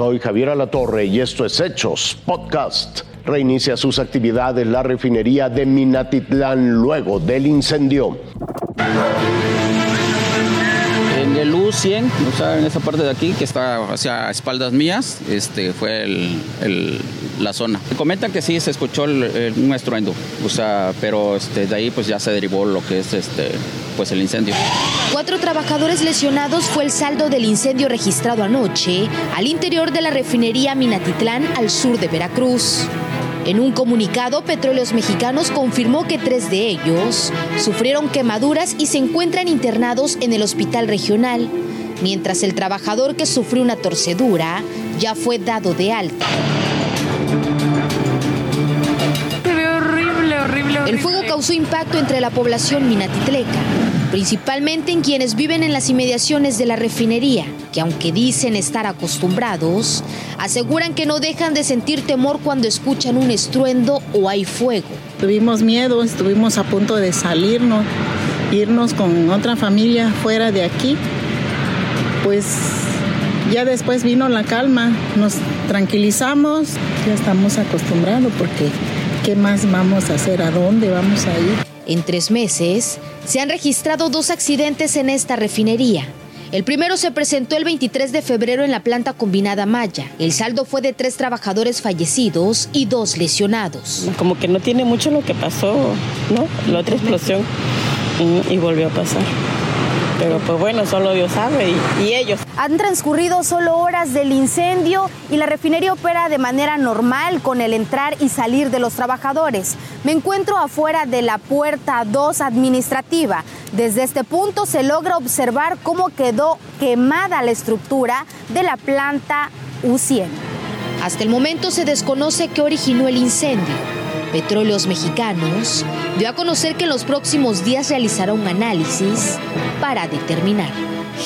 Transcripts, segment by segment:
Soy Javier Alatorre y esto es Hechos Podcast. Reinicia sus actividades la refinería de Minatitlán luego del incendio. En el U100, o sea, en esa parte de aquí que está hacia espaldas mías, este fue el, la zona. Comentan que sí se escuchó el, un estruendo, o sea, pero este, de ahí pues ya se derivó lo que es este pues el incendio. Cuatro trabajadores lesionados fue el saldo del incendio registrado anoche al interior de la refinería Minatitlán al sur de Veracruz. En un comunicado, Petróleos Mexicanos confirmó que tres de ellos sufrieron quemaduras y se encuentran internados en el hospital regional, mientras el trabajador que sufrió una torcedura ya fue dado de alta. horrible, horrible, horrible. El fuego causó impacto entre la población minatitleca, principalmente en quienes viven en las inmediaciones de la refinería, que aunque dicen estar acostumbrados, aseguran que no dejan de sentir temor cuando escuchan un estruendo o hay fuego. Tuvimos miedo, estuvimos a punto de salirnos, irnos con otra familia fuera de aquí. Pues ya después vino la calma, nos tranquilizamos, ya estamos acostumbrados porque ¿qué más vamos a hacer? ¿A dónde vamos a ir? En tres meses se han registrado dos accidentes en esta refinería. El primero se presentó el 23 de febrero en la planta combinada Maya. El saldo fue de tres trabajadores fallecidos y dos lesionados. Como que no tiene mucho lo que pasó, ¿no? La otra explosión y volvió a pasar. Pero pues bueno, solo Dios sabe y, y, ellos. Han transcurrido solo horas del incendio y la refinería opera de manera normal con el entrar y salir de los trabajadores. Me encuentro afuera de la puerta 2 administrativa. Desde este punto se logra observar cómo quedó quemada la estructura de la planta U100. Hasta el momento se desconoce qué originó el incendio. Petróleos Mexicanos dio a conocer que en los próximos días realizará un análisis para determinar.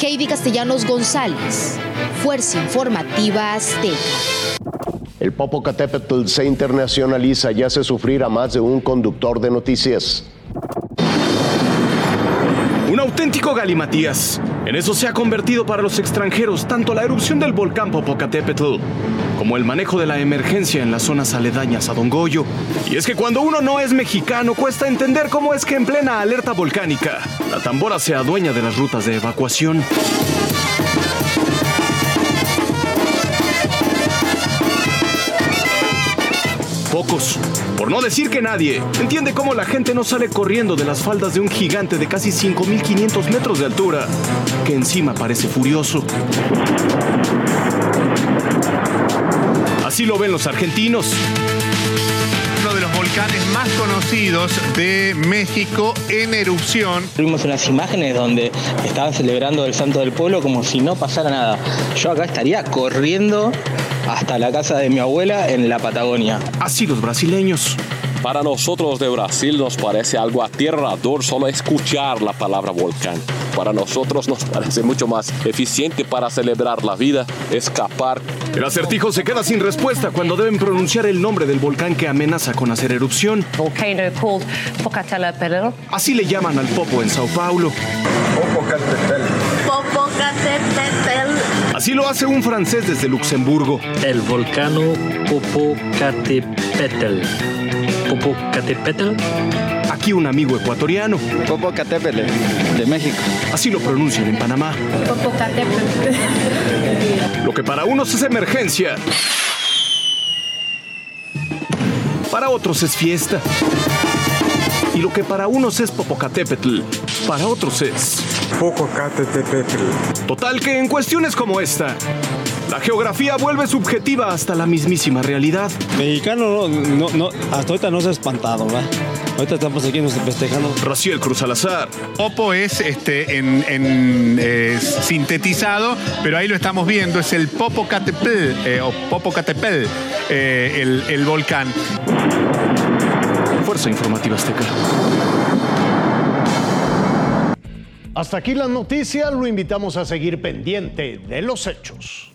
Heidi Castellanos González, Fuerza Informativa Azteca. El Popocatépetl se internacionaliza y hace sufrir a más de un conductor de noticias. Un auténtico galimatías. En eso se ha convertido para los extranjeros tanto la erupción del volcán Popocatépetl como el manejo de la emergencia en las zonas aledañas a Don Goyo. Y es que cuando uno no es mexicano cuesta entender cómo es que en plena alerta volcánica la tambora se adueña de las rutas de evacuación. Pocos, por no decir que nadie, entiende cómo la gente no sale corriendo de las faldas de un gigante de casi 5.500 metros de altura, que encima parece furioso. Así lo ven los argentinos. Uno de los volcanes más conocidos de México en erupción. Tuvimos unas imágenes donde estaban celebrando el Santo del Pueblo como si no pasara nada. Yo acá estaría corriendo hasta la casa de mi abuela en la Patagonia. Así los brasileños. Para nosotros de Brasil nos parece algo aterrador solo escuchar la palabra volcán. Para nosotros nos parece mucho más eficiente para celebrar la vida, escapar. El acertijo se queda sin respuesta cuando deben pronunciar el nombre del volcán que amenaza con hacer erupción. Volcano called Popocatépetl. Así le llaman al Popo en Sao Paulo. Popocatépetl. Popocatépetl. Así lo hace un francés desde Luxemburgo. El volcán Popocatépetl. Popocatépetl. Aquí un amigo ecuatoriano. Popocatépetl, de México. Así lo pronuncian en Panamá. Popocatépetl. Lo que para unos es emergencia, para otros es fiesta. Y lo que para unos es Popocatépetl, para otros es Popocatépetl. Total que en cuestiones como esta, la geografía vuelve subjetiva hasta la mismísima realidad. Mexicano, no, no, no, hasta ahorita no se ha espantado, ¿verdad? Ahorita estamos aquí festejando. Raciel Cruz Salazar. Popo es este, en, en, eh, sintetizado, pero ahí lo estamos viendo, es el Popocatépetl, eh, o Popocatépetl, eh, el, el volcán. Fuerza Informativa Azteca. Hasta aquí las noticias, lo invitamos a seguir pendiente de los hechos.